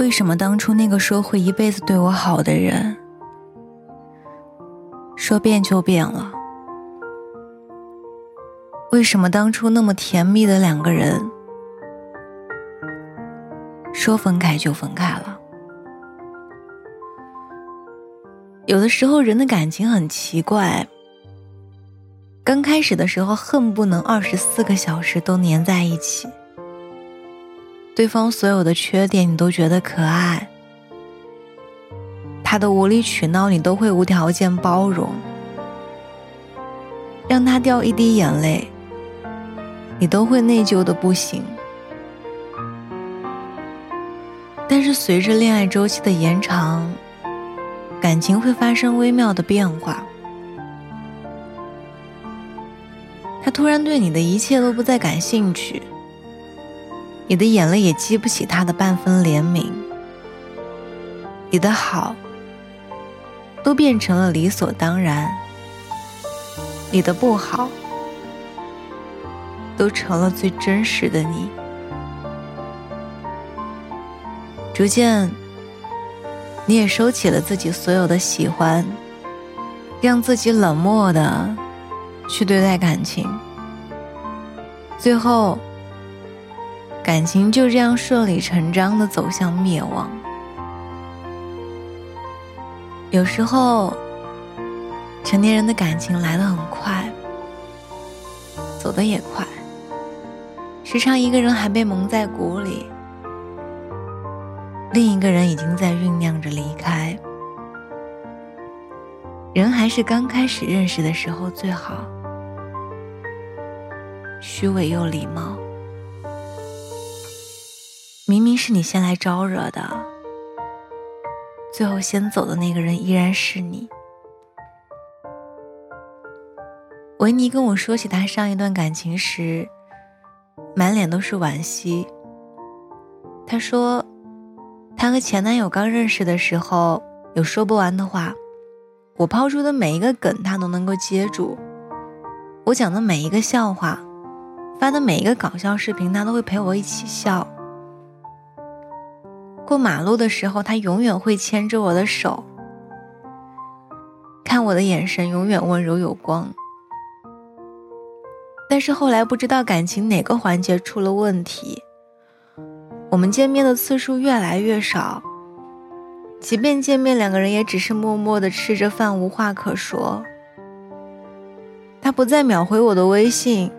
为什么当初那个说会一辈子对我好的人，说变就变了？为什么当初那么甜蜜的两个人，说分开就分开了？有的时候，人的感情很奇怪。刚开始的时候，恨不能二十四个小时都黏在一起。对方所有的缺点，你都觉得可爱；他的无理取闹，你都会无条件包容。让他掉一滴眼泪。你都会内疚的不行，但是随着恋爱周期的延长，感情会发生微妙的变化。他突然对你的一切都不再感兴趣，你的眼泪也激不起他的半分怜悯，你的好都变成了理所当然，你的不好。都成了最真实的你。逐渐，你也收起了自己所有的喜欢，让自己冷漠的去对待感情。最后，感情就这样顺理成章的走向灭亡。有时候，成年人的感情来得很快，走得也快。时常一个人还被蒙在鼓里，另一个人已经在酝酿着离开。人还是刚开始认识的时候最好，虚伪又礼貌。是你先来招惹的，最后先走的那个人依然是你。维尼跟我说起他上一段感情时。满脸都是惋惜。他说，他和前男友刚认识的时候有说不完的话，我抛出的每一个梗他都能够接住，我讲的每一个笑话，发的每一个搞笑视频他都会陪我一起笑。过马路的时候他永远会牵着我的手，看我的眼神永远温柔有光。但是后来不知道感情哪个环节出了问题，我们见面的次数越来越少，即便见面，两个人也只是默默的吃着饭，无话可说。他不再秒回我的微信，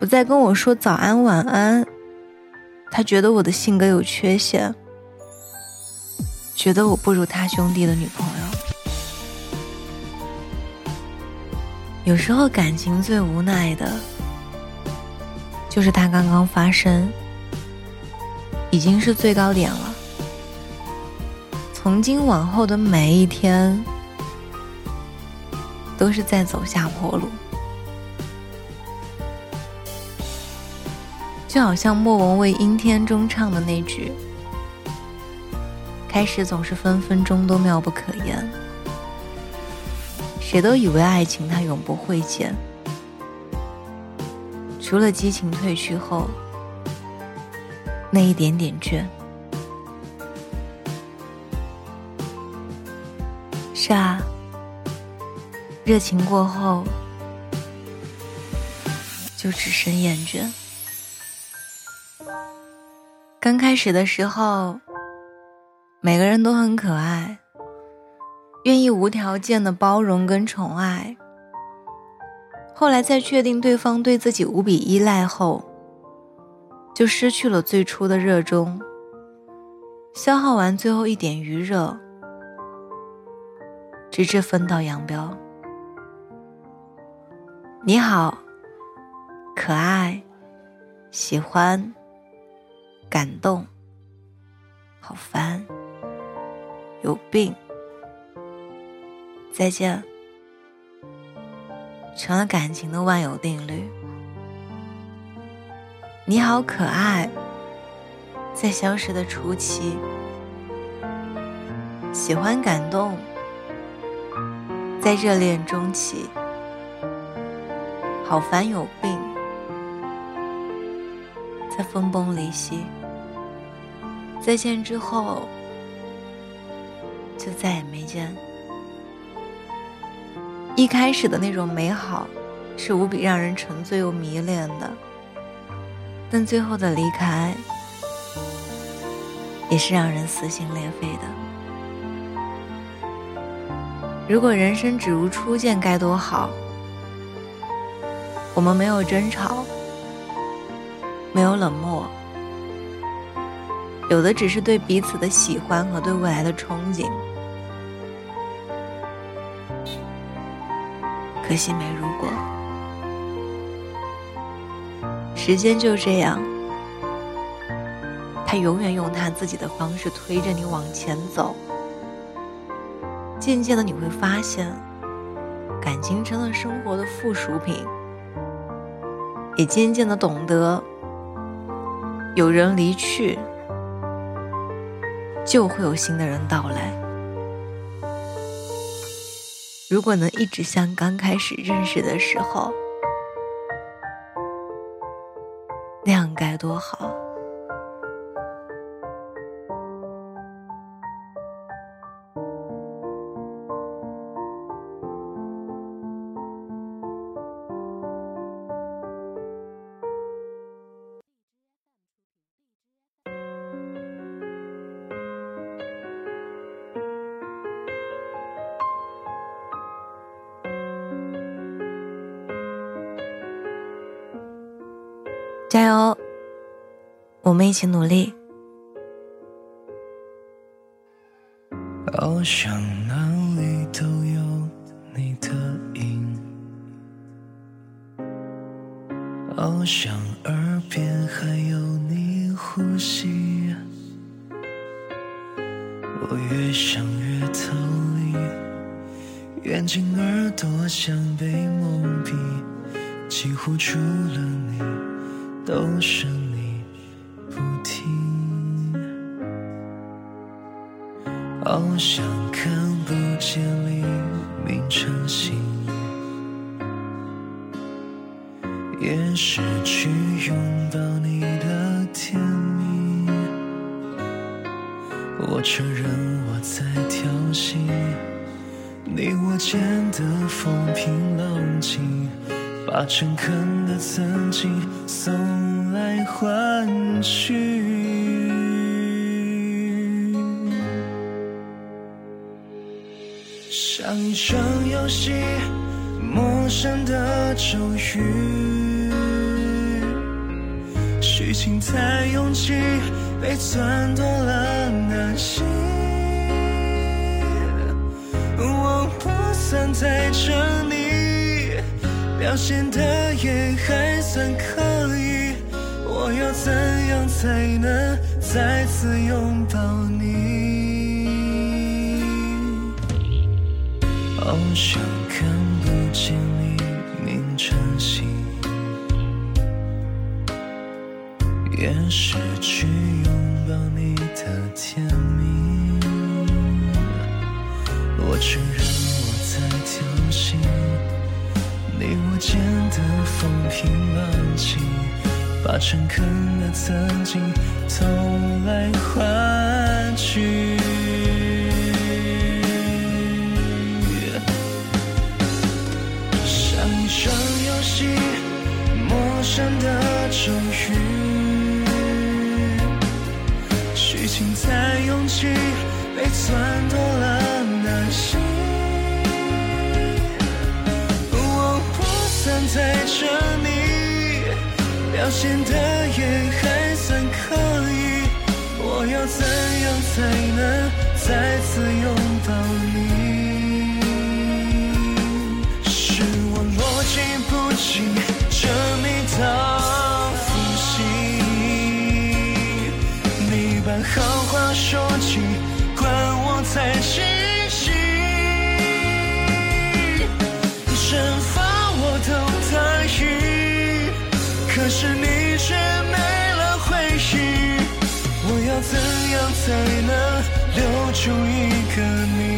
不再跟我说早安晚安，他觉得我的性格有缺陷，觉得我不如他兄弟的女朋友。有时候感情最无奈的，就是它刚刚发生，已经是最高点了。从今往后的每一天，都是在走下坡路。就好像莫文蔚《阴天》中唱的那句：“开始总是分分钟都妙不可言。”谁都以为爱情它永不会减，除了激情褪去后那一点点倦。是啊，热情过后就只剩厌倦。刚开始的时候，每个人都很可爱。愿意无条件的包容跟宠爱，后来在确定对方对自己无比依赖后，就失去了最初的热衷，消耗完最后一点余热，直至分道扬镳。你好，可爱，喜欢，感动，好烦，有病。再见，成了感情的万有定律。你好可爱，在消失的初期，喜欢感动，在热恋中期，好烦有病，他分崩离析。再见之后，就再也没见。一开始的那种美好，是无比让人沉醉又迷恋的，但最后的离开，也是让人撕心裂肺的。如果人生只如初见，该多好！我们没有争吵，冷漠，有的只是对彼此的喜欢和对未来的憧憬。可惜没如果，时间就这样，他永远用他自己的方式推着你往前走。渐渐的，你会发现，感情成了生活的附属品，也渐渐的懂得，有人离去，就会有新的人到来。如果能一直像刚开始认识的时候，那样该多好。我们一起努力。好像哪里都有你的影，好像耳边还有你呼吸。我越想越逃离，眼睛耳朵像被蒙蔽，几乎除了你。都是好像看不见黎明晨星，也失去拥抱你的甜蜜。我承认我在挑衅，你我间的风平浪静。把诚恳的曾经送来换取，像一场游戏，陌生的咒语，虚情太拥挤，被钻多了难息。我不算在这里。表现的也还算可以，我要怎样才能再次拥抱你？像看不见黎明晨曦，也失去拥抱你的甜蜜。我承认我在挑衅。你我间的风平浪静，把诚恳的曾经偷来换表现的也还算可以，我要怎样才能再次拥抱你？有一个你。